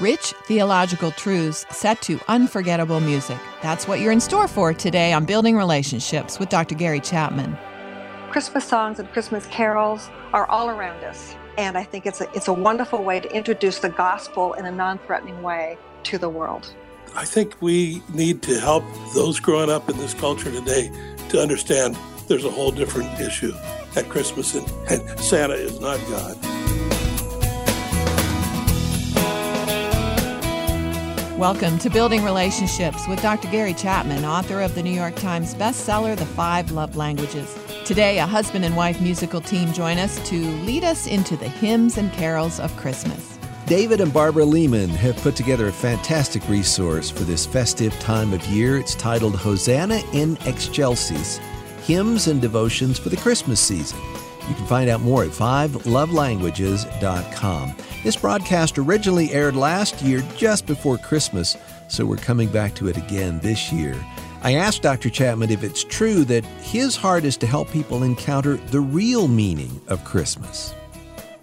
Rich theological truths set to unforgettable music. That's what you're in store for today on Building Relationships with Dr. Gary Chapman. Christmas songs and Christmas carols are all around us. And I think it's a, it's a wonderful way to introduce the gospel in a non threatening way to the world. I think we need to help those growing up in this culture today to understand there's a whole different issue at Christmas, and, and Santa is not God. Welcome to Building Relationships with Dr. Gary Chapman, author of the New York Times bestseller, The Five Love Languages. Today, a husband and wife musical team join us to lead us into the hymns and carols of Christmas. David and Barbara Leeman have put together a fantastic resource for this festive time of year. It's titled Hosanna in Excelsis Hymns and Devotions for the Christmas Season. You can find out more at fivelovelanguages.com. This broadcast originally aired last year just before Christmas, so we're coming back to it again this year. I asked Dr. Chapman if it's true that his heart is to help people encounter the real meaning of Christmas.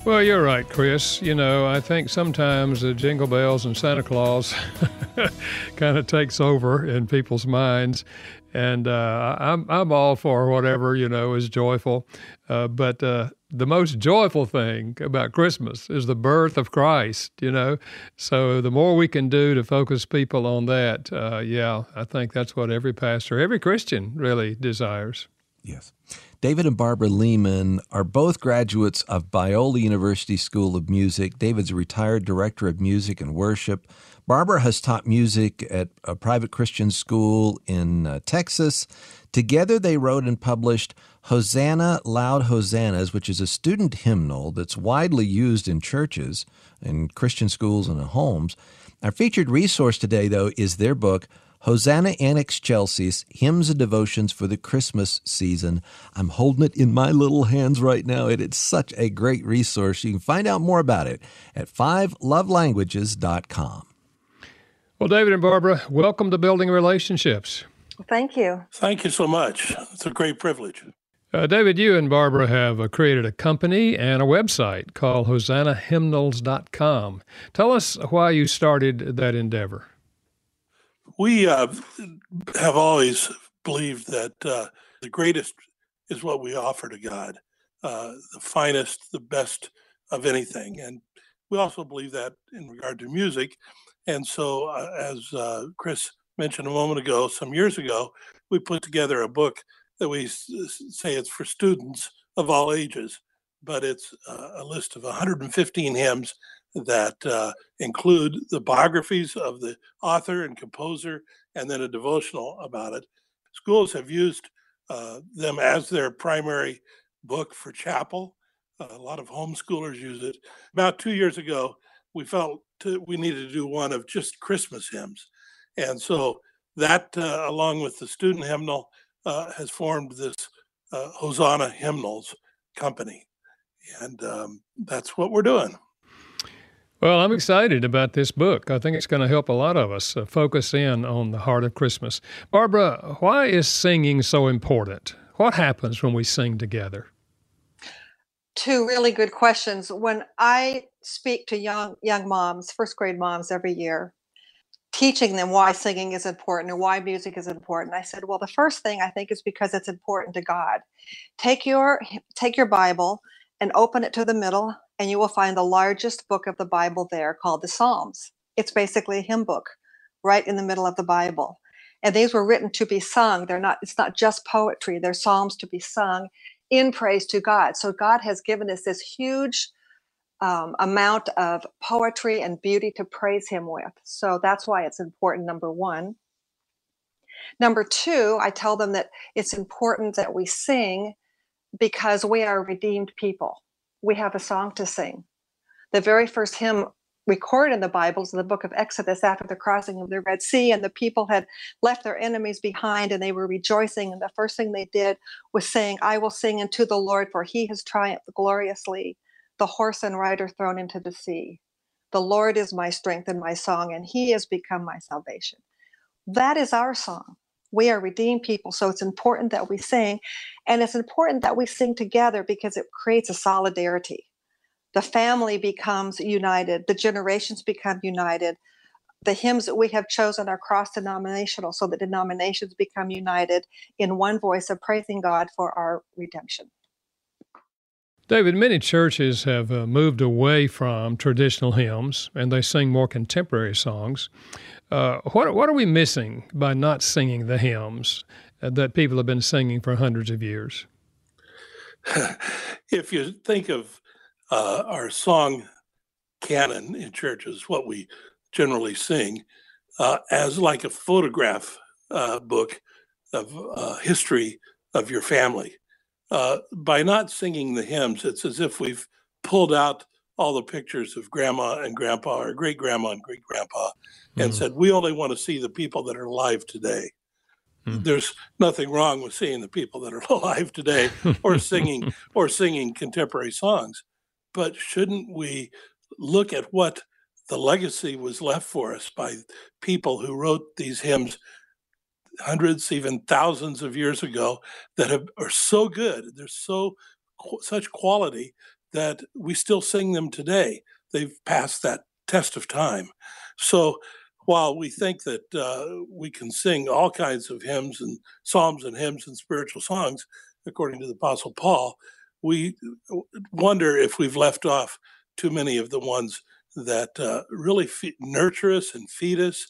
Well, you're right, Chris. You know, I think sometimes the jingle bells and Santa Claus kind of takes over in people's minds and uh, I'm I'm all for whatever you know is joyful, uh, but uh, the most joyful thing about Christmas is the birth of Christ. You know, so the more we can do to focus people on that, uh, yeah, I think that's what every pastor, every Christian, really desires. Yes. David and Barbara Leeman are both graduates of Biola University School of Music. David's a retired director of music and worship. Barbara has taught music at a private Christian school in uh, Texas. Together, they wrote and published Hosanna Loud Hosannas, which is a student hymnal that's widely used in churches, in Christian schools, and in homes. Our featured resource today, though, is their book, Hosanna in Excelsis Hymns and Devotions for the Christmas Season. I'm holding it in my little hands right now, and it's such a great resource. You can find out more about it at fivelovelanguages.com. Well, David and Barbara, welcome to Building Relationships. Thank you. Thank you so much. It's a great privilege. Uh, David, you and Barbara have uh, created a company and a website called HosannaHymnals.com. Tell us why you started that endeavor. We uh, have always believed that uh, the greatest is what we offer to God, uh, the finest, the best of anything. And we also believe that in regard to music. And so, uh, as uh, Chris mentioned a moment ago, some years ago, we put together a book that we say it's for students of all ages, but it's uh, a list of 115 hymns that uh, include the biographies of the author and composer, and then a devotional about it. Schools have used uh, them as their primary book for chapel. a lot of homeschoolers use it. About two years ago, we felt to, we needed to do one of just Christmas hymns. And so that, uh, along with the student hymnal, uh, has formed this uh, Hosanna Hymnals company. And um, that's what we're doing. Well, I'm excited about this book. I think it's going to help a lot of us uh, focus in on the heart of Christmas. Barbara, why is singing so important? What happens when we sing together? Two really good questions. When I speak to young young moms, first grade moms every year, teaching them why singing is important and why music is important. I said, well, the first thing I think is because it's important to God. Take your take your Bible and open it to the middle and you will find the largest book of the Bible there called the Psalms. It's basically a hymn book right in the middle of the Bible. And these were written to be sung. They're not it's not just poetry, they're psalms to be sung in praise to God. So God has given us this huge um, amount of poetry and beauty to praise Him with. So that's why it's important, number one. Number two, I tell them that it's important that we sing because we are redeemed people. We have a song to sing. The very first hymn recorded in the Bible is in the book of Exodus after the crossing of the Red Sea, and the people had left their enemies behind and they were rejoicing. And the first thing they did was saying, I will sing unto the Lord, for he has triumphed gloriously the horse and rider thrown into the sea. The Lord is my strength and my song, and he has become my salvation. That is our song. We are redeemed people, so it's important that we sing, and it's important that we sing together because it creates a solidarity. the family becomes united, the generations become united. The hymns that we have chosen are cross denominational so that denominations become united in one voice of praising God for our redemption. David, many churches have uh, moved away from traditional hymns and they sing more contemporary songs. Uh, what, what are we missing by not singing the hymns uh, that people have been singing for hundreds of years? if you think of uh, our song canon in churches, what we generally sing, uh, as like a photograph uh, book of history of your family uh, by not singing the hymns, it's as if we've pulled out all the pictures of grandma and grandpa or great grandma and great grandpa and mm. said, we only want to see the people that are alive today. Mm. There's nothing wrong with seeing the people that are alive today or singing or singing contemporary songs. But shouldn't we look at what the legacy was left for us by people who wrote these hymns hundreds, even thousands of years ago that have, are so good. They're so such quality that we still sing them today. They've passed that test of time. So while we think that uh, we can sing all kinds of hymns and psalms and hymns and spiritual songs, according to the Apostle Paul, we wonder if we've left off too many of the ones that uh, really fe- nurture us and feed us,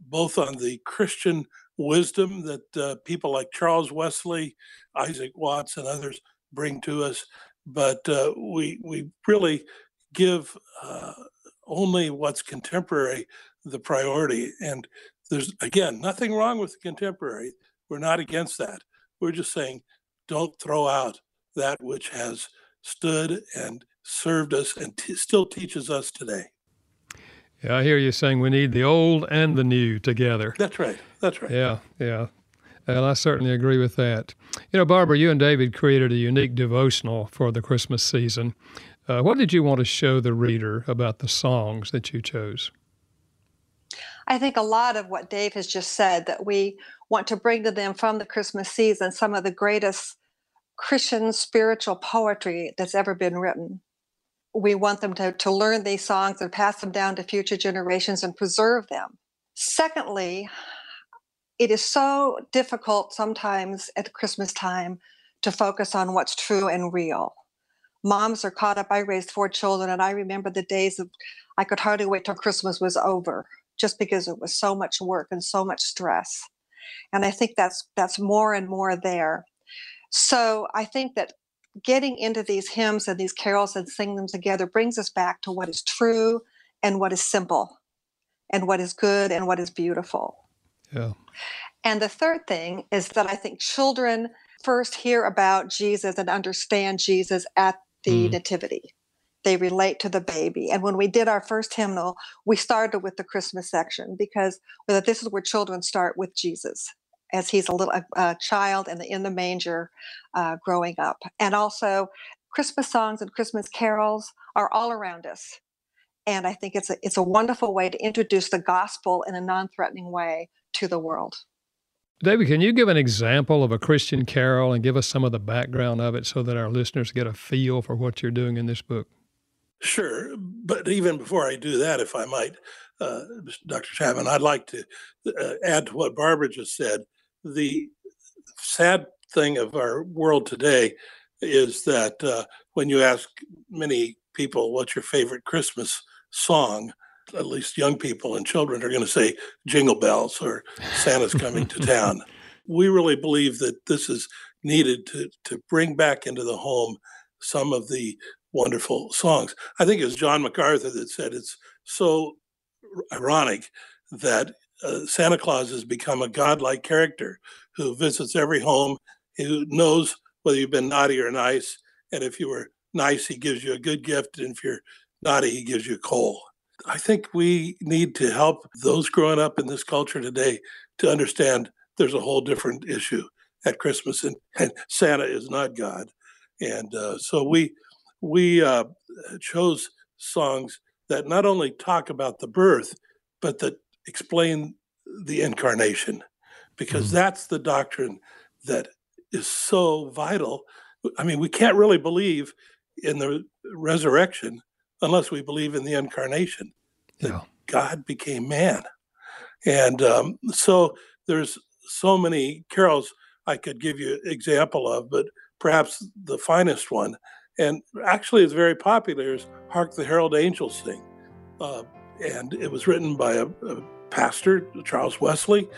both on the Christian wisdom that uh, people like Charles Wesley, Isaac Watts, and others bring to us, but uh, we we really give uh, only what's contemporary the priority. And there's again nothing wrong with the contemporary. We're not against that. We're just saying don't throw out that which has stood and served us and t- still teaches us today. Yeah, I hear you saying we need the old and the new together. That's right. That's right. Yeah, yeah. And I certainly agree with that. You know, Barbara, you and David created a unique devotional for the Christmas season. Uh, what did you want to show the reader about the songs that you chose? I think a lot of what Dave has just said that we want to bring to them from the Christmas season some of the greatest Christian spiritual poetry that's ever been written we want them to, to learn these songs and pass them down to future generations and preserve them. Secondly, it is so difficult sometimes at Christmas time to focus on what's true and real. Moms are caught up. I raised four children, and I remember the days of I could hardly wait till Christmas was over just because it was so much work and so much stress. And I think that's that's more and more there. So I think that getting into these hymns and these carols and singing them together brings us back to what is true and what is simple and what is good and what is beautiful. Yeah. And the third thing is that I think children first hear about Jesus and understand Jesus at the mm. nativity. They relate to the baby. And when we did our first hymnal, we started with the Christmas section because this is where children start with Jesus as he's a little a, a child and in the manger uh, growing up. And also, Christmas songs and Christmas carols are all around us. And I think it's a, it's a wonderful way to introduce the gospel in a non threatening way to the world. David, can you give an example of a Christian carol and give us some of the background of it so that our listeners get a feel for what you're doing in this book? Sure. But even before I do that, if I might, uh, Dr. Chapman, I'd like to uh, add to what Barbara just said the sad thing of our world today is that uh, when you ask many people what's your favorite Christmas song, at least young people and children are going to say Jingle Bells or Santa's Coming to Town. We really believe that this is needed to, to bring back into the home some of the wonderful songs. I think it was John MacArthur that said it's so ironic that uh, Santa Claus has become a godlike character who visits every home, who knows whether you've been naughty or nice. And if you were nice, he gives you a good gift. And if you're naughty, he gives you a coal. I think we need to help those growing up in this culture today to understand there's a whole different issue at Christmas, and, and Santa is not God. And uh, so we we uh, chose songs that not only talk about the birth, but that explain the incarnation because mm-hmm. that's the doctrine that is so vital. I mean, we can't really believe in the resurrection unless we believe in the incarnation that Yeah. God became man. And um, so there's so many carols I could give you example of, but perhaps the finest one, and actually it's very popular, is "Hark the Herald Angels Sing," uh, and it was written by a, a pastor, Charles Wesley.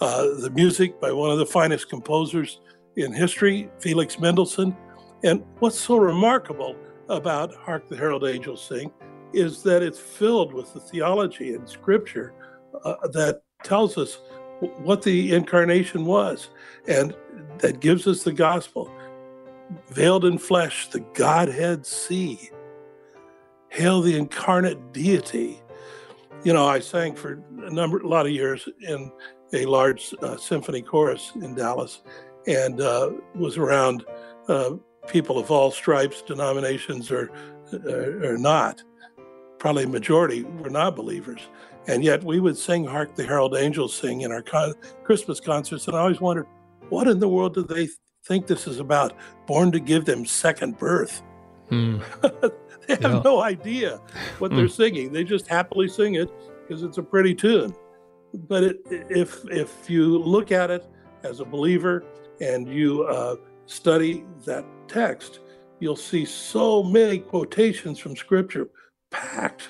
Uh, the music by one of the finest composers in history, Felix Mendelssohn. And what's so remarkable about Hark the Herald Angels Sing is that it's filled with the theology and scripture uh, that tells us what the incarnation was and that gives us the gospel. Veiled in flesh, the Godhead see. Hail the incarnate deity. You know, I sang for a number, a lot of years in a large uh, symphony chorus in Dallas, and uh, was around uh, people of all stripes, denominations, or or, or not. Probably a majority were not believers, and yet we would sing "Hark the Herald Angels Sing" in our con- Christmas concerts, and I always wondered, what in the world do they think this is about? Born to give them second birth. Hmm. they have Yeah. no idea what they're singing. They just happily sing it because it's a pretty tune. But it, if if you look at it as a believer and you uh, study that text, you'll see so many quotations from Scripture packed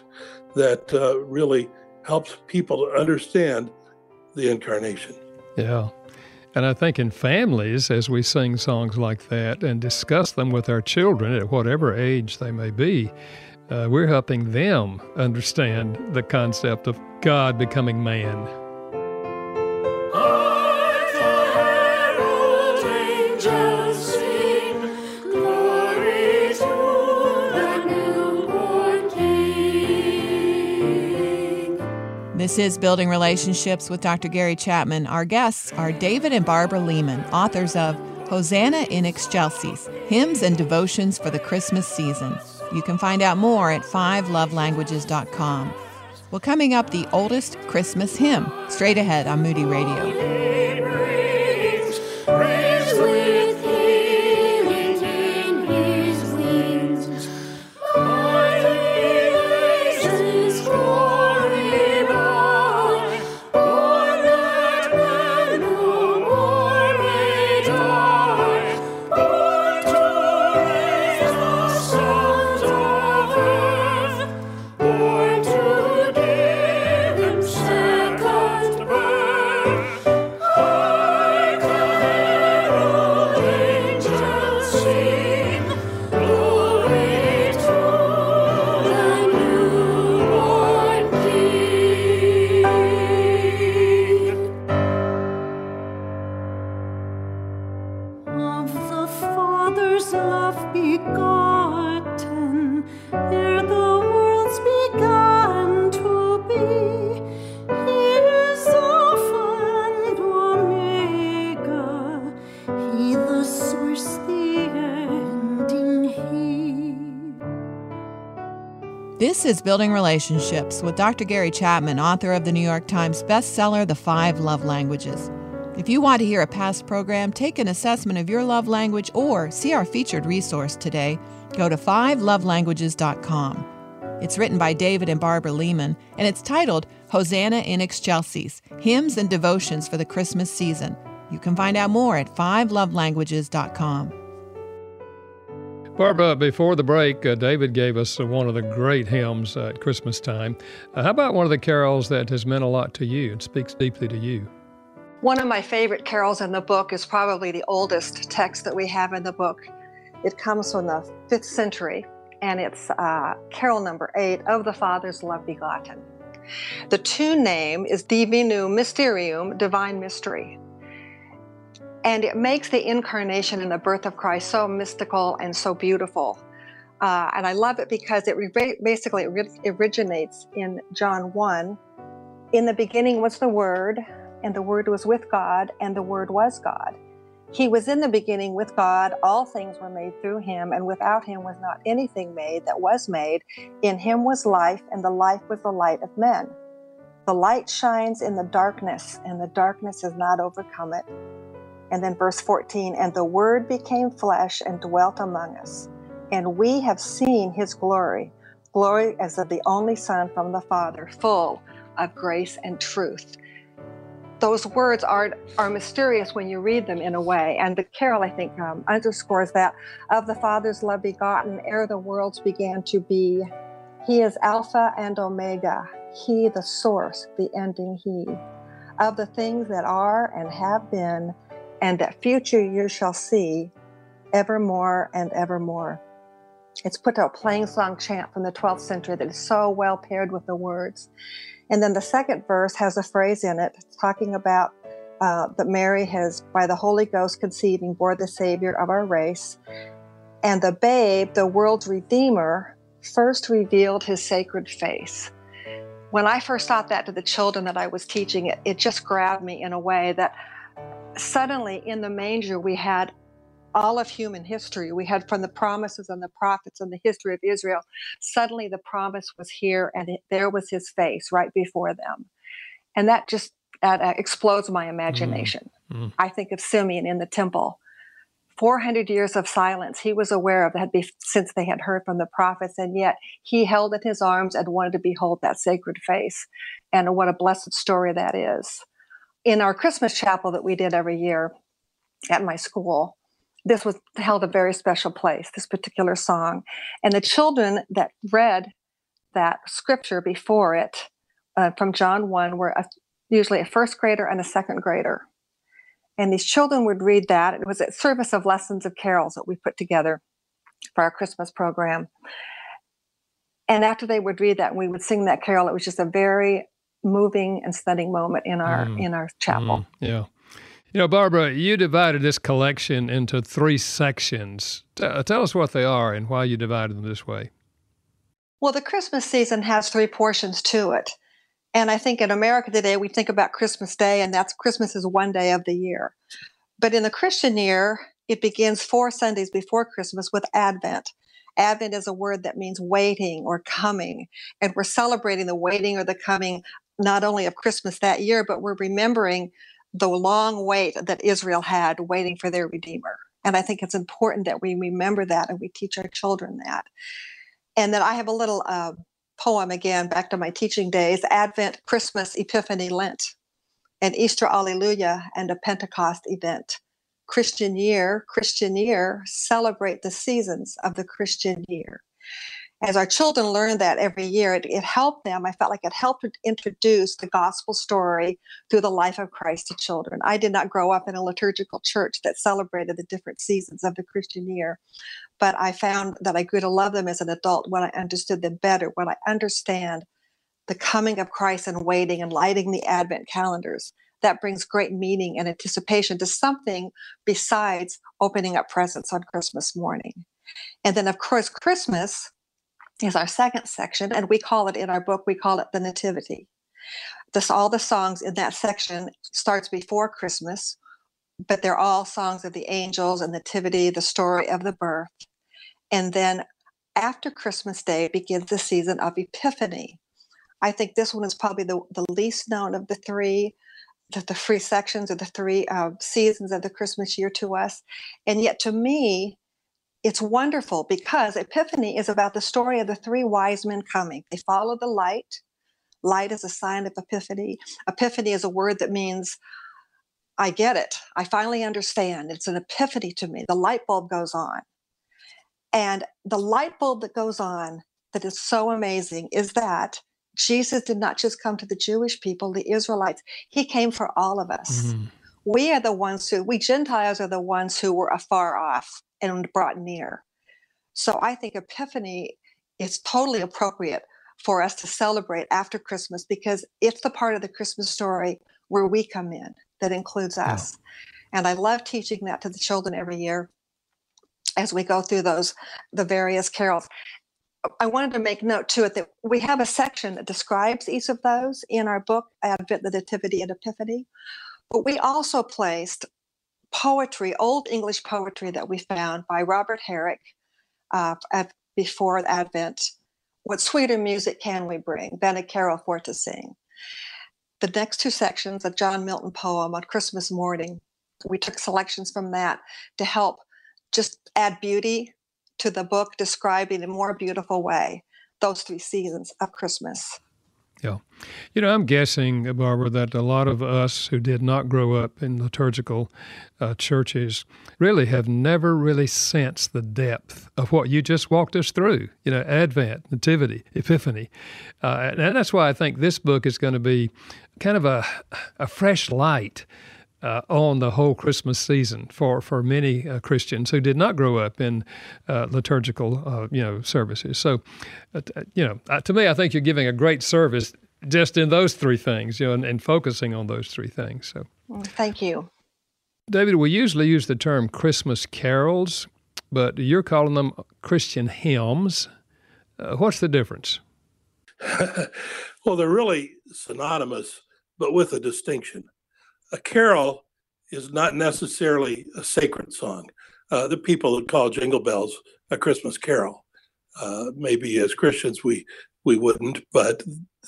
that uh, really helps people to understand the incarnation. Yeah. And I think in families, as we sing songs like that and discuss them with our children at whatever age they may be, uh, we're helping them understand the concept of God becoming man. This is Building Relationships with Dr. Gary Chapman. Our guests are David and Barbara Leeman, authors of Hosanna in Excelsis Hymns and Devotions for the Christmas Season. You can find out more at fivelovelanguages.com. Well, coming up, the oldest Christmas hymn, straight ahead on Moody Radio. This is Building Relationships with Dr. Gary Chapman, author of the New York Times bestseller, The Five Love Languages. If you want to hear a past program, take an assessment of your love language, or see our featured resource today, go to fivelovelanguages.com. It's written by David and Barbara Leeman, and it's titled Hosanna in Excelsis Hymns and Devotions for the Christmas Season. You can find out more at fivelovelanguages.com. Barbara, before the break, uh, David gave us uh, one of the great hymns uh, at Christmas time. Uh, how about one of the carols that has meant a lot to you and speaks deeply to you? One of my favorite carols in the book is probably the oldest text that we have in the book. It comes from the fifth century, and it's uh, carol number eight of the Father's Love Begotten. The tune name is Divinum Mysterium, Divine Mystery. And it makes the incarnation and the birth of Christ so mystical and so beautiful. Uh, and I love it because it re- basically originates in John 1. In the beginning was the Word, and the Word was with God, and the Word was God. He was in the beginning with God. All things were made through him, and without him was not anything made that was made. In him was life, and the life was the light of men. The light shines in the darkness, and the darkness has not overcome it. And then verse 14, and the Word became flesh and dwelt among us, and we have seen his glory, glory as of the only Son from the Father, full of grace and truth. Those words are are mysterious when you read them in a way, and the carol I think um, underscores that of the Father's love begotten ere the worlds began to be. He is Alpha and Omega. He, the source, the ending. He of the things that are and have been, and that future you shall see, evermore and evermore. It's put to a plain song chant from the 12th century that is so well paired with the words. And then the second verse has a phrase in it talking about uh, that Mary has, by the Holy Ghost conceiving, bore the Savior of our race. And the babe, the world's Redeemer, first revealed his sacred face. When I first taught that to the children that I was teaching, it, it just grabbed me in a way that suddenly in the manger we had all of human history. We had from the promises and the prophets and the history of Israel. Suddenly the promise was here and it, there was his face right before them. And that just that, uh, explodes my imagination. mm. I think of Simeon in the temple. 400 years of silence he was aware of that be- since they had heard from the prophets, and yet he held in his arms and wanted to behold that sacred face. And what a blessed story that is. In our Christmas chapel that we did every year at my school, this was held a very special place, this particular song. And the children that read that scripture before it uh, from John 1 were a, usually a first grader and a second grader. And these children would read that. It was a service of lessons of carols that we put together for our Christmas program. And after they would read that, we would sing that carol. It was just a very moving and stunning moment in our Mm. in our chapel. Mm, yeah. You know, Barbara, you divided this collection into three sections. T- uh, tell us what they are and why you divided them this way. Well, the Christmas season has three portions to it. And I think in America today, we think about Christmas Day, and that's Christmas is one day of the year. But in the Christian year, it begins four Sundays before Christmas with Advent. Advent is a word that means waiting or coming. And we're celebrating the waiting or the coming not only of Christmas that year, but we're remembering the long wait that Israel had waiting for their Redeemer. And I think it's important that we remember that and we teach our children that. And then I have a little uh, poem again, back to my teaching days Advent, Christmas, Epiphany, Lent, and Easter Alleluia, and a Pentecost event. Christian year, Christian year, celebrate the seasons of the Christian year. As our children learned that every year, it, it helped them. I felt like it helped introduce the gospel story through the life of Christ to children. I did not grow up in a liturgical church that celebrated the different seasons of the Christian year, but I found that I grew to love them as an adult when I understood them better, when I understand the coming of Christ and waiting and lighting the Advent calendars. That brings great meaning and anticipation to something besides opening up presents on Christmas morning. And then, of course, Christmas is our second section, and we call it in our book, we call it the Nativity. This, all the songs in that section starts before Christmas, but they're all songs of the angels and nativity, the story of the birth. And then after Christmas Day begins the season of Epiphany. I think this one is probably the, the least known of the three, the, the three sections or the three uh, seasons of the Christmas year to us. And yet to me, it's wonderful because Epiphany is about the story of the three wise men coming. They follow the light. Light is a sign of Epiphany. Epiphany is a word that means I get it. I finally understand. It's an epiphany to me. The light bulb goes on. And the light bulb that goes on that is so amazing is that Jesus did not just come to the Jewish people, the Israelites, he came for all of us. Mhm. We are the ones who, we Gentiles are the ones who were afar off and brought near. So I think Epiphany is totally appropriate for us to celebrate after Christmas because it's the part of the Christmas story where we come in that includes Yeah. us. And I love teaching that to the children every year as we go through those the various carols. I wanted to make note to it that we have a section that describes each of those in our book, Advent, the Nativity, and Epiphany. But we also placed poetry, old English poetry that we found by Robert Herrick uh, at, before Advent. What sweeter music can we bring than a carol for to sing? The next two sections, a John Milton poem on Christmas morning, we took selections from that to help just add beauty to the book describing in a more beautiful way those three seasons of Christmas. Yeah. You know, I'm guessing, Barbara, that a lot of us who did not grow up in liturgical uh, churches really have never really sensed the depth of what you just walked us through. You know, Advent, Nativity, Epiphany. Uh, and that's why I think this book is going to be kind of a, a fresh light. Uh, on the whole Christmas season for for many uh, Christians who did not grow up in uh, liturgical uh, you know services. So, uh, you know, uh, to me, I think you're giving a great service just in those three things, you know, and, and focusing on those three things. So, Thank you. David, we usually use the term Christmas carols, but you're calling them Christian hymns. Uh, what's the difference? well, they're really synonymous, but with a distinction. A carol is not necessarily a sacred song. Uh, the people that call Jingle Bells a Christmas carol, uh, maybe as Christians we we wouldn't, but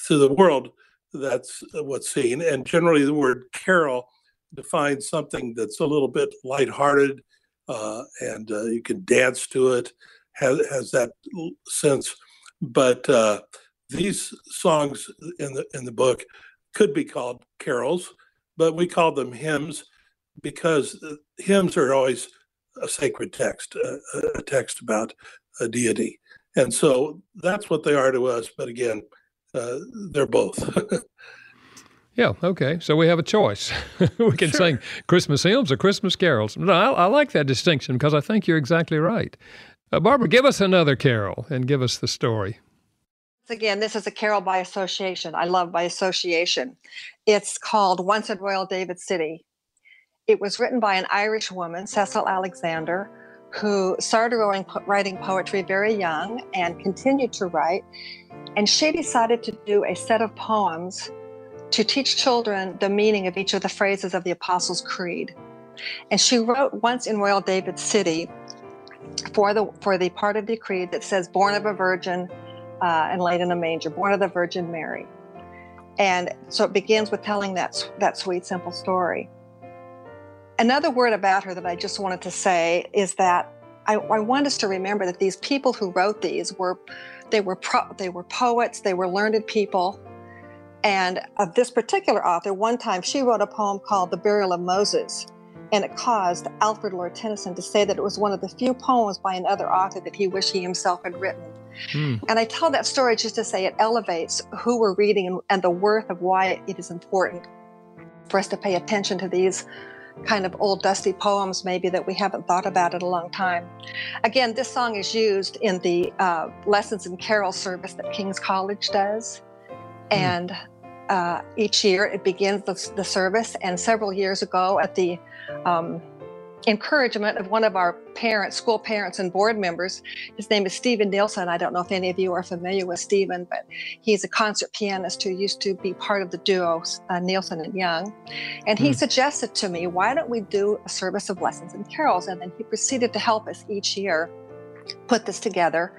to the world that's what's seen. And generally, the word carol defines something that's a little bit lighthearted, uh, and uh, you can dance to it. Has has that sense, but uh, these songs in the in the book could be called carols, but we call them hymns because hymns are always a sacred text, a text about a deity, and so that's what they are to us. But again, uh, they're both. Yeah, okay. So we have a choice. we can Sure. sing Christmas hymns or Christmas carols. No, I, I like that distinction because I think you're exactly right. Uh, Barbara, give us another carol and give us the story. Again, this is a carol by association. I love by association. It's called Once in Royal David City. It was written by an Irish woman, Cecil Alexander, who started writing, poetry very young and continued to write. And she decided to do a set of poems to teach children the meaning of each of the phrases of the Apostles' Creed. And she wrote Once in Royal David City for the for the part of the creed that says born of a virgin uh, and laid in a manger, born of the Virgin Mary. And so it begins with telling that, that sweet, simple story. Another word about her that I just wanted to say is that I, I want us to remember that these people who wrote these were they were pro, they were poets, they were learned people. And of this particular author, one time she wrote a poem called The Burial of Moses. And it caused Alfred Lord Tennyson to say that it was one of the few poems by another author that he wished he himself had written. Hmm. And I tell that story just to say it elevates who we're reading and, and the worth of why it is important for us to pay attention to these kind of old dusty poems, maybe that we haven't thought about in a long time. Again, this song is used in the uh, lessons and carol service that King's College does. And uh, each year it begins the, the service. And several years ago, at the um, encouragement of one of our parents, school parents, and board members, his name is Stephen Nielsen. I don't know if any of you are familiar with Stephen, but he's a concert pianist who used to be part of the duo uh, Nielsen and Young. And he Hmm. suggested to me, why don't we do a service of lessons and carols? And then he proceeded to help us each year put this together.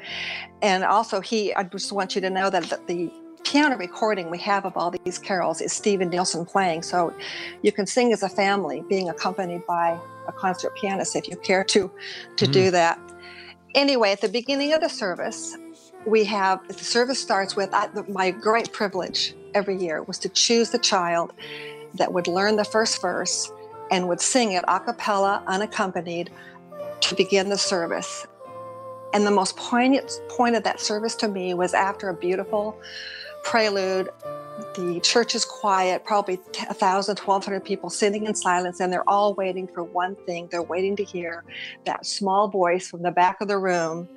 And also, he, I just want you to know that the piano recording we have of all these carols is Stephen Nielsen playing. So you can sing as a family, being accompanied by a concert pianist if you care to to do mm-hmm. that. Anyway, at the beginning of the service, we have the service starts with I, my great privilege every year was to choose the child that would learn the first verse and would sing it a cappella, unaccompanied, to begin the service. And the most poignant point of that service to me was after a beautiful prelude. The church is quiet, probably 1,000, 1,200 people sitting in silence, and they're all waiting for one thing. They're waiting to hear that small voice from the back of the room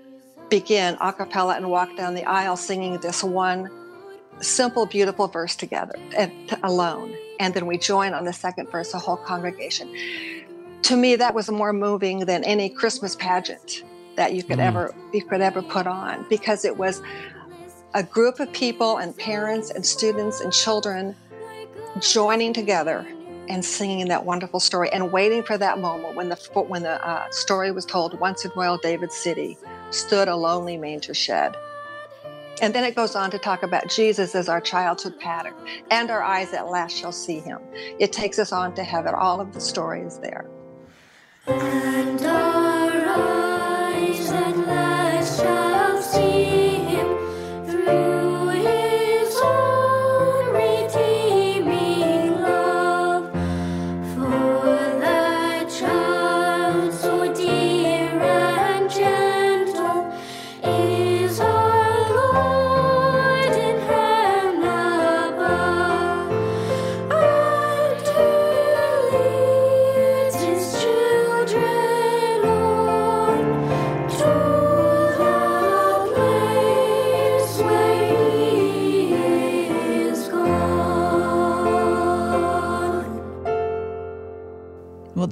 begin a cappella and walk down the aisle singing this one simple, beautiful verse together and alone. And then we join on the second verse, the whole congregation. To me, that was more moving than any Christmas pageant that you could Mm. ever you could ever put on because it was a group of people and parents and students and children joining together and singing that wonderful story and waiting for that moment when the when the uh, story was told. Once in Royal David City stood a lonely manger shed. And then it goes on to talk about Jesus as our childhood pattern, and our eyes at last shall see him. It takes us on to heaven. All of the story is there.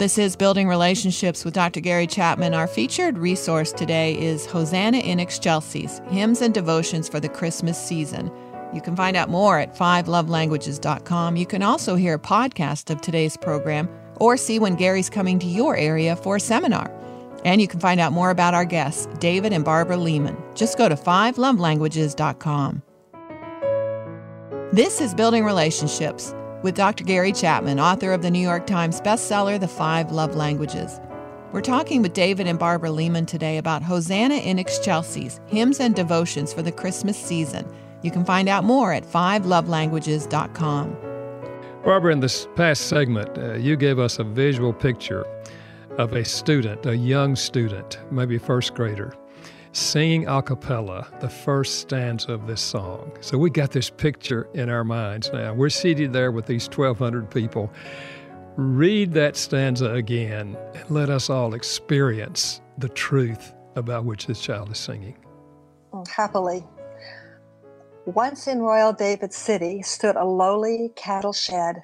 This is Building Relationships with Dr. Gary Chapman. Our featured resource today is Hosanna in Excelsis Hymns and Devotions for the Christmas Season. You can find out more at fivelovelanguages.com. You can also hear a podcast of today's program or see when Gary's coming to your area for a seminar. And you can find out more about our guests, David and Barbara Leeman. Just go to fivelovelanguages.com. This is Building Relationships with Dr. Gary Chapman, author of the New York Times bestseller, The Five Love Languages. We're talking with David and Barbara Leeman today about Hosanna in Excelsis, hymns and devotions for the Christmas season. You can find out more at fivelovelanguages.com. Barbara, in this past segment, uh, you gave us a visual picture of a student, a young student, maybe first grader, singing a cappella the first stanza of this song. So we got this picture in our minds now. We're seated there with these 1,200 people. Read that stanza again and let us all experience the truth about which this child is singing. Happily. Once in royal David's city stood a lowly cattle shed,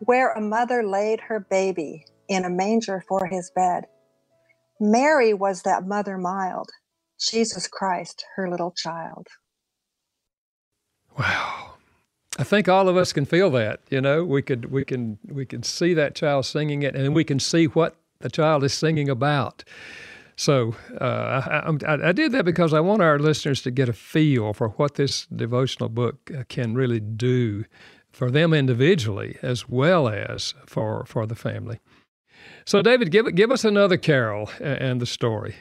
where a mother laid her baby in a manger for his bed. Mary was that mother mild, Jesus Christ, her little child. Wow. I think all of us can feel that, you know, we could we can we can see that child singing it and we can see what the child is singing about. So uh, I, I, I, did that because I want our listeners to get a feel for what this devotional book uh, can really do for them individually as well as for for the family. So, David, give give us another carol and the story.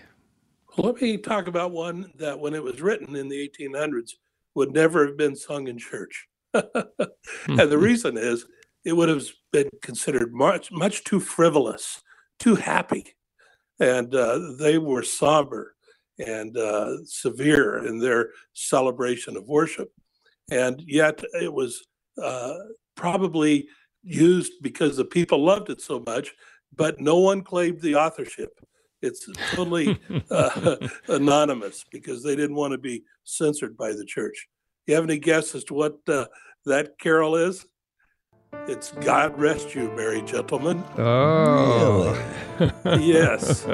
Let me talk about one that, when it was written in the 1800s, would never have been sung in church. and the reason is it would have been considered much much too frivolous, too happy and uh, they were somber and uh, severe in their celebration of worship. And yet it was uh, probably used because the people loved it so much, but no one claimed the authorship. It's totally uh, anonymous because they didn't want to be censored by the church. You have any guess as to what uh, that carol is? It's God Rest You, Merry Gentlemen. Oh. Really? yes.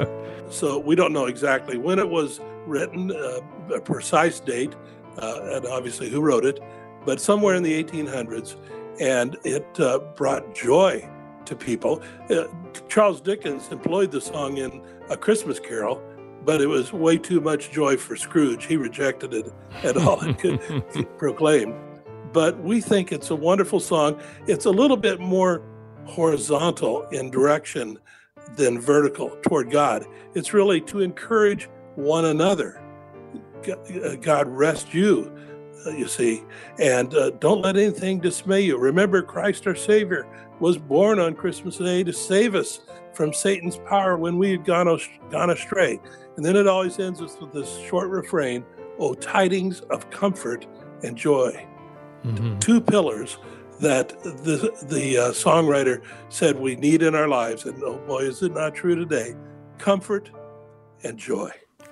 So we don't know exactly when it was written, uh, a precise date, uh, and obviously who wrote it, but somewhere in the 1800s. And it uh, brought joy to people. Uh, Charles Dickens employed the song in A Christmas Carol, but it was way too much joy for Scrooge. He rejected it at all it could proclaim but we think it's a wonderful song. It's a little bit more horizontal in direction than vertical toward God. It's really to encourage one another. God rest you, uh, you see, and uh, don't let anything dismay you. Remember, Christ our Savior was born on Christmas Day to save us from Satan's power when we had gone, gone astray. And then it always ends us with this short refrain, Oh, tidings of comfort and joy mm-hmm. two pillars that the the uh, songwriter said we need in our lives, and oh boy, is it not true today? Comfort and joy.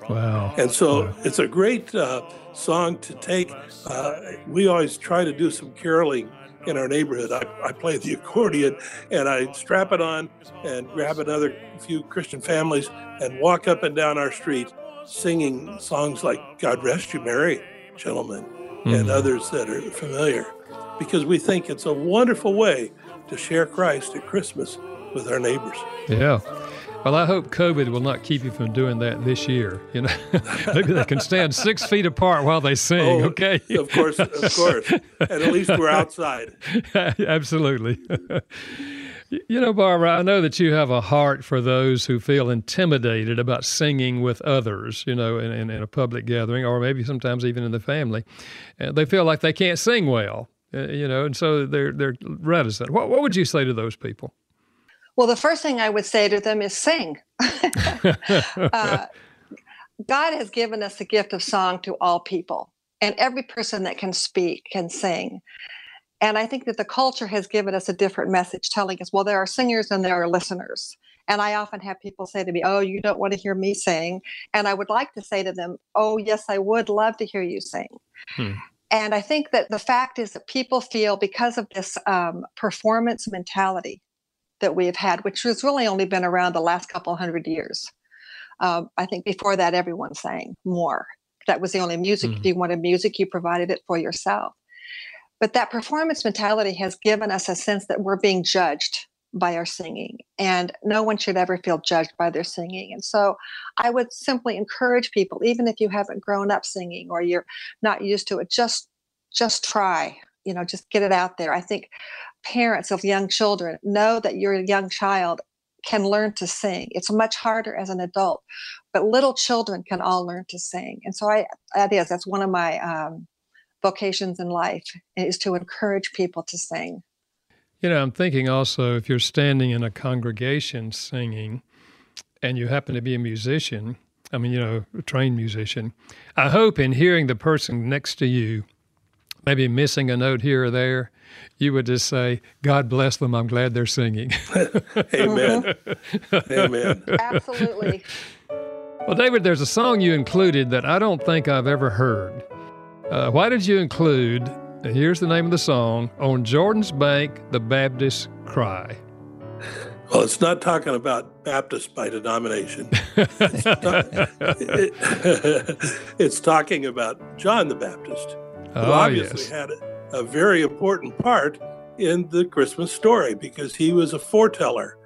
Wow! And so it's a great uh, song to take. Uh, we always try to do some caroling in our neighborhood. I, I play the accordion and I strap it on and grab another few Christian families and walk up and down our street singing songs like "God Rest You, Merry Gentlemen." mm-hmm. and others that are familiar because we think it's a wonderful way to share Christ at Christmas with our neighbors. Yeah. Well, I hope COVID will not keep you from doing that this year. You know, maybe they can stand six feet apart while they sing. Oh, okay. of course, of course. And at least we're outside. Absolutely. You know, Barbara, I know that you have a heart for those who feel intimidated about singing with others, you know, in, in, in a public gathering or maybe sometimes even in the family. And they feel like they can't sing well, uh, you know, and so they're, they're reticent. What, what would you say to those people? Well, the first thing I would say to them is sing. uh, God has given us the gift of song to all people, and every person that can speak can sing. And I think that the culture has given us a different message telling us, well, there are singers and there are listeners. And I often have people say to me, Oh, you don't want to hear me sing. And I would like to say to them, Oh, yes, I would love to hear you sing. Hmm. And I think that the fact is that people feel because of this um, performance mentality that we have had, which has really only been around the last couple hundred years. Um, I think before that, everyone sang more. That was the only music. If Mhm. you wanted music, you provided it for yourself. But that performance mentality has given us a sense that we're being judged by our singing, and no one should ever feel judged by their singing. And so I would simply encourage people, even if you haven't grown up singing or you're not used to it, just just try. You know, just get it out there. I think parents of young children know that your young child can learn to sing. It's much harder as an adult, but little children can all learn to sing. And so I that is that's one of my um, vocations in life is to encourage people to sing. You know, I'm thinking also if you're standing in a congregation singing and you happen to be a musician, I mean, you know, a trained musician, I hope in hearing the person next to you maybe missing a note here or there, you would just say, God bless them. I'm glad they're singing. Amen. Amen. Absolutely. well, David, there's a song you included that I don't think I've ever heard. Uh, why did you include, here's the name of the song, On Jordan's Bank, the Baptist Cry? Well, it's not talking about Baptist by denomination. It's, ta- it- it's talking about John the Baptist, who Oh, obviously yes. had a, very important part in the Christmas story because he was a foreteller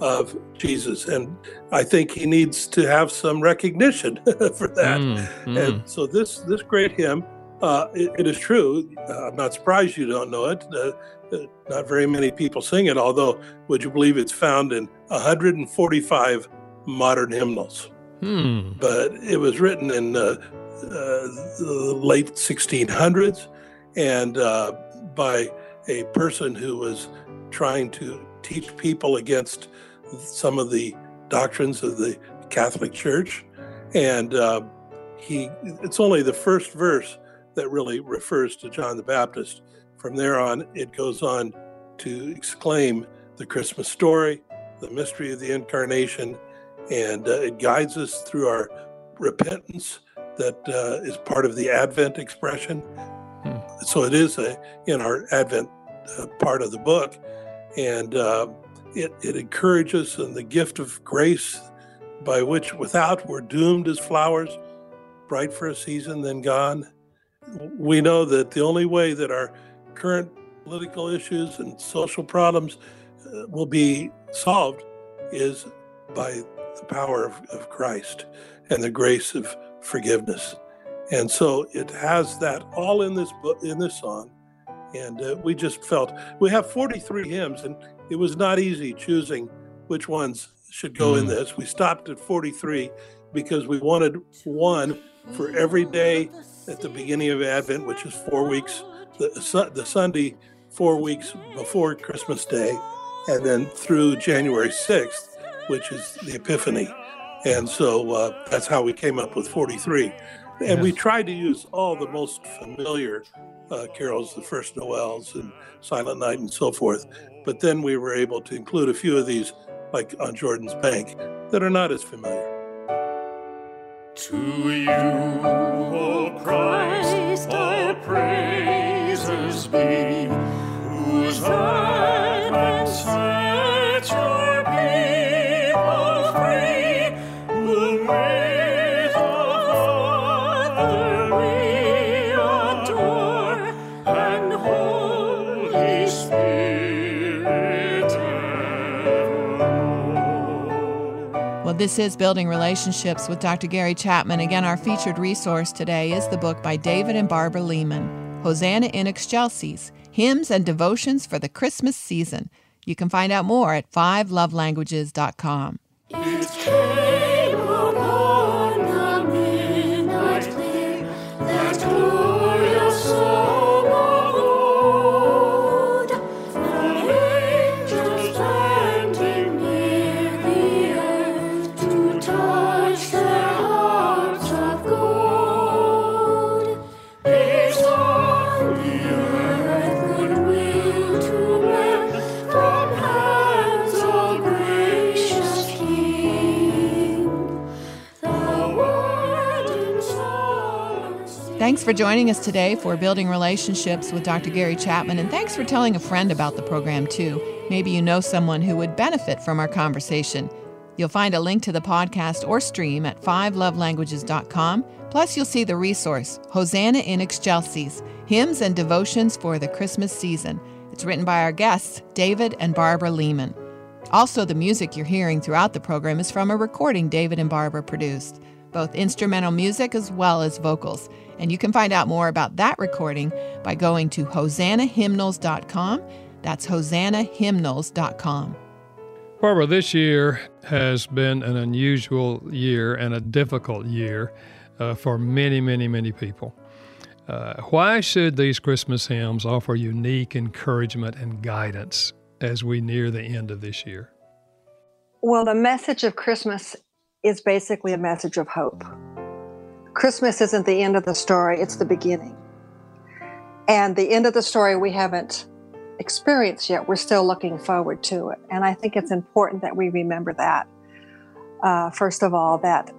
of Jesus. And I think he needs to have some recognition for that. Mm, mm. And so this this great hymn, uh, it, it is true. Uh, I'm not surprised you don't know it. Uh, uh, not very many people sing it. Although, would you believe it's found in 145 modern hymnals? Hmm. But it was written in uh, the late 1600s, and uh, by a person who was trying to teach people against some of the doctrines of the Catholic Church, and uh, he it's only the first verse that really refers to John the Baptist. From there on, it goes on to exclaim the Christmas story, the mystery of the incarnation, and uh, it guides us through our repentance that uh, is part of the Advent expression. Hmm. So it is a, in our Advent uh, part of the book, and uh, it, it encourages in the gift of grace by which without we're doomed as flowers, bright for a season, then gone. We know that the only way that our current political issues and social problems uh, will be solved is by the power of, of Christ and the grace of forgiveness. And so it has that all in this book, in this song. And uh, we just felt we have 43 hymns, and it was not easy choosing which ones should go in Mm. this. We stopped at 43 because we wanted one for every day at the beginning of Advent, which is four weeks, the, the Sunday, four weeks before Christmas Day, and then through January 6th, which is the Epiphany. And so uh, that's how we came up with 43. And we tried to use all the most familiar uh, carols, the first Noels and Silent Night and so forth. But then we were able to include a few of these, like on Jordan's Bank, that are not as familiar. To you, O Christ, our praises be, whose this is Building Relationships with Dr. Gary Chapman. Again, our featured resource today is the book by David and Barbara Leeman, Hosanna in Excelsis Hymns and Devotions for the Christmas Season. You can find out more at fivelovelanguages.com. It Thanks for joining us today for Building Relationships with Dr. Gary Chapman, and thanks for telling a friend about the program too. Maybe you know someone who would benefit from our conversation. You'll find a link to the podcast or stream at fivelovelanguages.com. Plus, you'll see the resource, Hosanna in Excelsis, Hymns and Devotions for the Christmas Season. It's written by our guests, David and Barbara Leeman. Also, the music you're hearing throughout the program is from a recording David and Barbara produced, both instrumental music as well as vocals. And you can find out more about that recording by going to hosannahymnals.com. That's hosannahymnals.com. Barbara, this year has been an unusual year and a difficult year uh, for many, many, many people. Uh, why should these Christmas hymns offer unique encouragement and guidance as we near the end of this year? Well, the message of Christmas is basically a message of hope. Christmas isn't the end of the story, it's the beginning. And the end of the story we haven't experienced yet. We're still looking forward to it. And I think it's important that we remember that. Uh, first of all, that,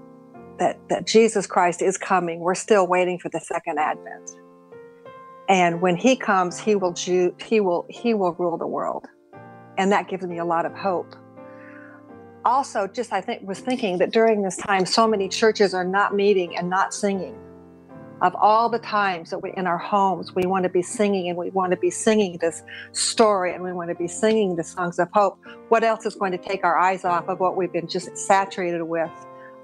that, that Jesus Christ is coming. We're still waiting for the second advent. And when he comes, he will, ju- he will, he will rule the world. And that gives me a lot of hope also just i think was thinking that during this time so many churches are not meeting and not singing. Of all the times that we in our homes we want to be singing and we want to be singing this story and we want to be singing the songs of hope what else is going to take our eyes off of what we've been just saturated with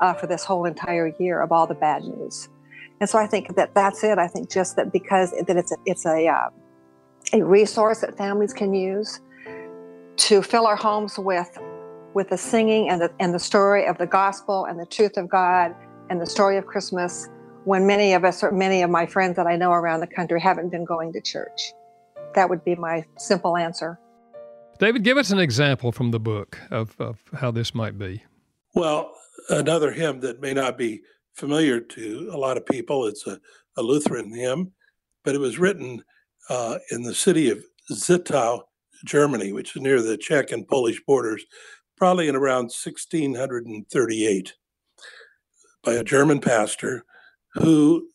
uh, for this whole entire year of all the bad news? And so i think that that's it. I think just that because that it's a, it's a uh, a resource that families can use to fill our homes with with the singing and the, and the story of the gospel and the truth of God and the story of Christmas when many of us or many of my friends that I know around the country haven't been going to church. That would be my simple answer. David, give us an example from the book of, of how this might be. Well, another hymn that may not be familiar to a lot of people, it's a, a Lutheran hymn, but it was written uh, in the city of Zittau, Germany, which is near the Czech and Polish borders, probably in around 1638 by a German pastor who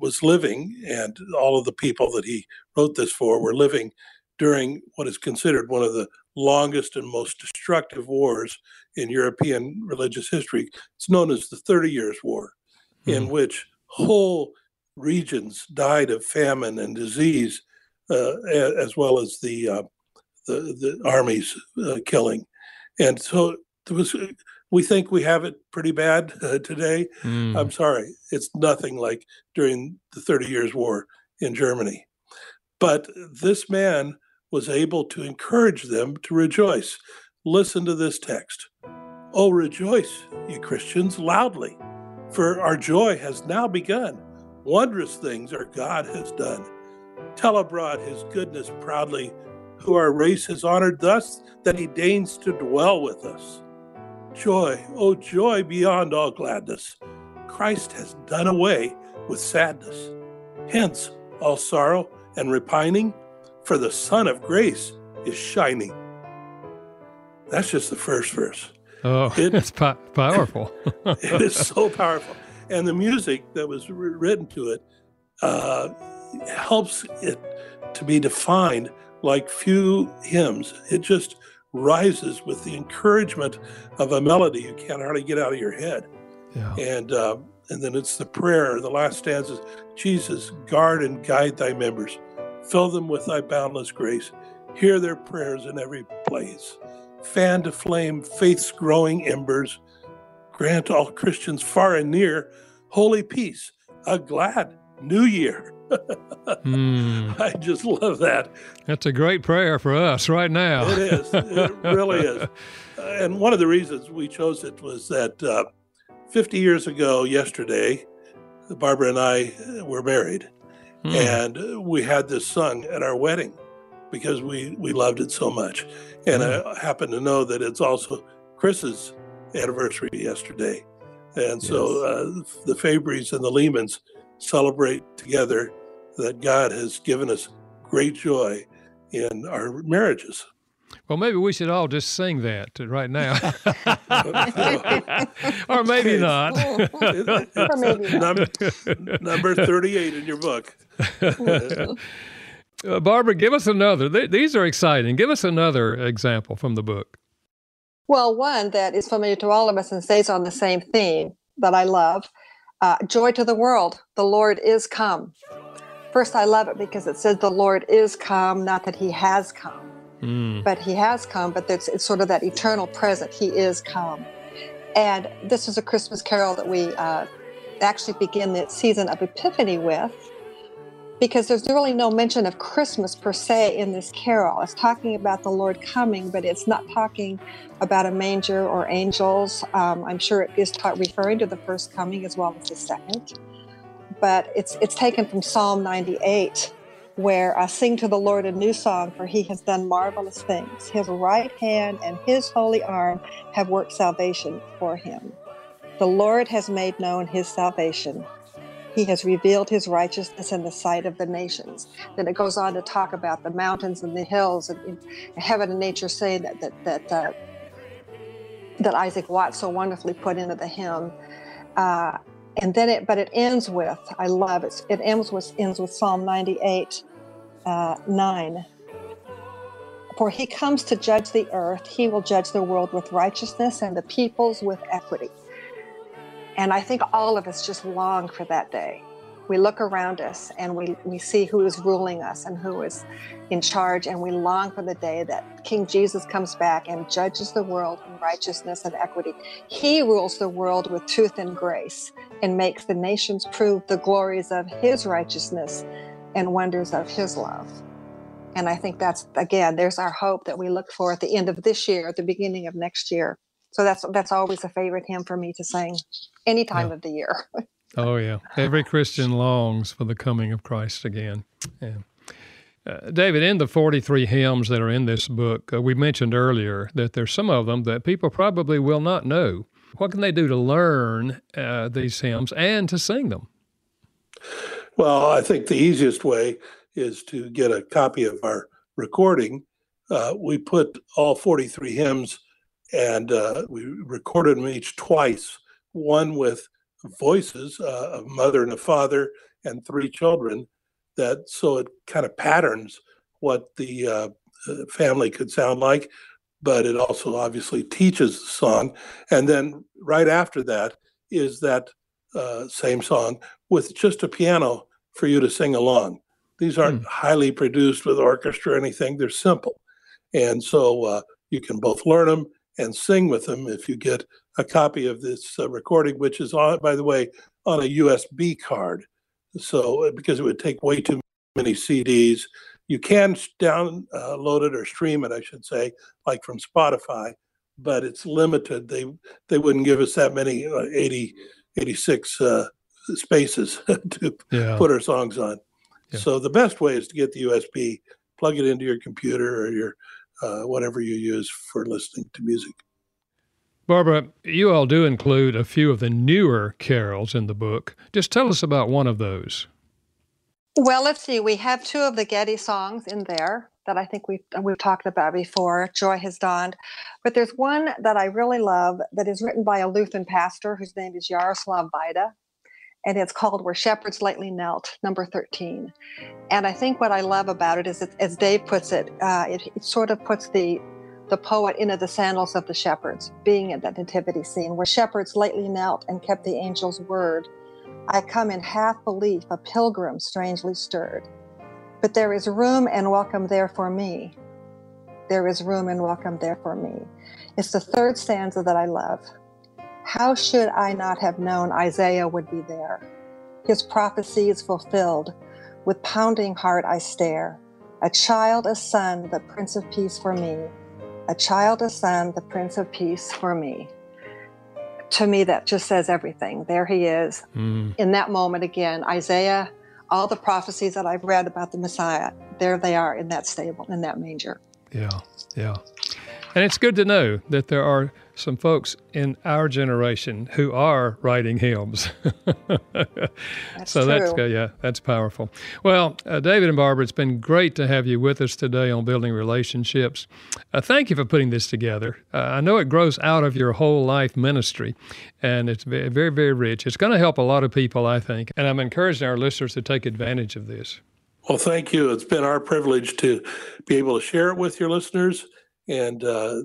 was living, and all of the people that he wrote this for were living during what is considered one of the longest and most destructive wars in European religious history. It's known as the Thirty Years' War, in Mhm. which whole regions died of famine and disease, uh, as well as the uh, the, the armies uh, killing. And so there was. We think we have it pretty bad uh, today. Mm. I'm sorry, it's nothing like during the Thirty Years' War in Germany. But this man was able to encourage them to rejoice. Listen to this text. Oh, rejoice, you Christians, loudly, for our joy has now begun. Wondrous things our God has done. Tell abroad his goodness proudly, who our race has honored thus that he deigns to dwell with us. Joy, oh joy beyond all gladness. Christ has done away with sadness. Hence all sorrow and repining, for the Sun of grace is shining. That's just the first verse. Oh, It- it's po- powerful. It is so powerful. And the music that was written to it uh, helps it to be defined like few hymns. It just rises with the encouragement of a melody you can't hardly get out of your head. yeah. and uh, and then it's the prayer. The last stanza: Jesus, guard and guide thy members, fill them with thy boundless grace. Hear their prayers in every place. Fan to flame faith's growing embers. Grant all Christians far and near holy peace, a glad new year. Mm. I just love that. That's a great prayer for us right now. It is. It really is. And one of the reasons we chose it was that uh, 50 years ago, yesterday, Barbara and I uh, were married, Mm. and we had this sung at our wedding because we we loved it so much. And I happen to know that it's also Chris's anniversary yesterday, and so uh, the Fabrys and the Leemans celebrate together that God has given us great joy in our marriages. Well, maybe we should all just sing that right now. or maybe not. Or maybe not. number, number 38 in your book. Uh, Barbara, give us another. Th- these are exciting. Give us another example from the book. Well, one that is familiar to all of us and stays on the same theme that I love uh, Joy to the world, the Lord is come. First, I love it because it says the Lord is come, not that he has come, Mm. but he has come, but it's, it's sort of that eternal present. He is come. And this is a Christmas carol that we uh, actually begin the season of Epiphany with because there's really no mention of Christmas per se in this carol. It's talking about the Lord coming, but it's not talking about a manger or angels. Um, I'm sure it is ta- referring to the first coming as well as the second. But it's it's taken from Psalm 98, where I sing to the Lord a new song, for He has done marvelous things. His right hand and His holy arm have worked salvation for Him. The Lord has made known His salvation. He has revealed his righteousness in the sight of the nations. Then it goes on to talk about the mountains and the hills and, and heaven and nature saying that that that, uh, that Isaac Watts so wonderfully put into the hymn. Uh, and then it, but it ends with, I love it. It ends with ends with Psalm 98, uh, 9. For he comes to judge the earth, he will judge the world with righteousness and the peoples with equity. And I think all of us just long for that day. We look around us and we, we see who is ruling us and who is in charge, and we long for the day that King Jesus comes back and judges the world in righteousness and equity. He rules the world with truth and grace and makes the nations prove the glories of his righteousness and wonders of his love. And I think that's again, there's our hope that we look for at the end of this year, at the beginning of next year. So that's that's always a favorite hymn for me to sing any time Yeah. of the year. Oh, yeah. Every Christian longs for the coming of Christ again. Yeah. Uh, David, in the 43 hymns that are in this book, uh, we mentioned earlier that there's some of them that people probably will not know. What can they do to learn uh, these hymns and to sing them? Well, I think the easiest way is to get a copy of our recording. Uh, we put all 43 hymns and uh, we recorded them each twice, one with voices, uh, a mother and a father and three children, that so it kind of patterns what the uh, family could sound like, but it also obviously teaches the song. And then right after that is that uh, same song with just a piano for you to sing along. These aren't highly produced with orchestra or anything, they're simple. And so uh, you can both learn them and sing with them if you get a copy of this uh, recording, which is on, by the way, on a USB card. So uh, because it would take way too many CDs, you can download it or stream it, I should say, like from Spotify, but it's limited. They they wouldn't give us that many uh, 80, 86 uh, spaces to Yeah. put our songs on. Yeah. So the best way is to get the USB, plug it into your computer or your uh, whatever you use for listening to music. Barbara, you all do include a few of the newer carols in the book. Just tell us about one of those. Well, let's see. We have two of the Getty songs in there that I think we've we've talked about before. Joy has dawned, but there's one that I really love that is written by a Lutheran pastor whose name is Jaroslav Vajda, and it's called "Where Shepherds Lately Knelt," number thirteen. And I think what I love about it is, it, as Dave puts it, uh, it, it sort of puts the the poet into the sandals of the shepherds, being at that nativity scene where shepherds lately knelt and kept the angel's word. I come in half belief, a pilgrim strangely stirred. But there is room and welcome there for me. There is room and welcome there for me. It's the third stanza that I love. How should I not have known Isaiah would be there? His prophecy is fulfilled. With pounding heart I stare. A child, a son, the Prince of Peace for me. A child, a son, the Prince of Peace for me. To me, that just says everything. There he is, Mm, in that moment again, Isaiah, all the prophecies that I've read about the Messiah, there they are in that stable, in that manger. yeah, yeah. And it's good to know that there are some folks in our generation who are writing hymns. That's so that's true. good. Yeah, that's powerful. Well, uh, David and Barbara, it's been great to have you with us today on building relationships. Uh, thank you for putting this together. Uh, I know it grows out of your whole life ministry, and it's very, very, very rich. It's going to help a lot of people, I think, and I'm encouraging our listeners to take advantage of this. Well, thank you. It's been our privilege to be able to share it with your listeners. And uh,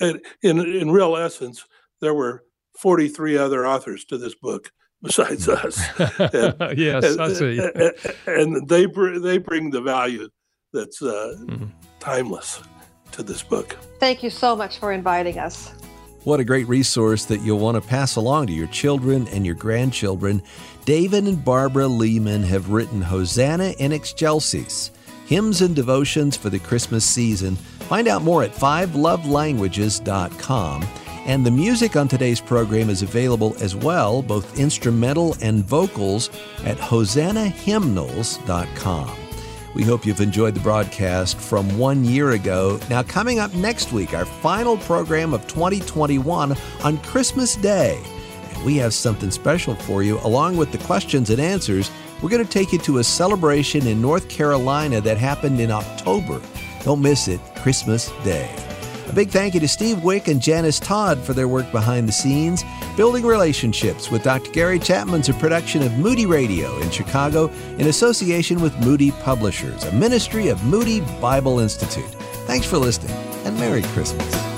in in real essence, there were 43 other authors to this book besides us. And- yes, I see. and, and they br- they bring the value that's uh, Mhm. timeless to this book. Thank you so much for inviting us. What a great resource that you'll want to pass along to your children and your grandchildren. David and Barbara Leeman have written Hosanna in Excelsis, hymns and devotions for the Christmas season. Find out more at fivelovelanguages.com. And the music on today's program is available as well, both instrumental and vocals, at hosannahymnals.com. We hope you've enjoyed the broadcast from one year ago. Now, coming up next week, our final program of 2021 on Christmas Day. And we have something special for you, along with the questions and answers. We're going to take you to a celebration in North Carolina that happened in October. Don't miss it, Christmas Day. A big thank you to Steve Wick and Janice Todd for their work behind the scenes. Building Relationships with Dr. Gary Chapman's a production of Moody Radio in Chicago in association with Moody Publishers, a ministry of Moody Bible Institute. Thanks for listening and Merry Christmas.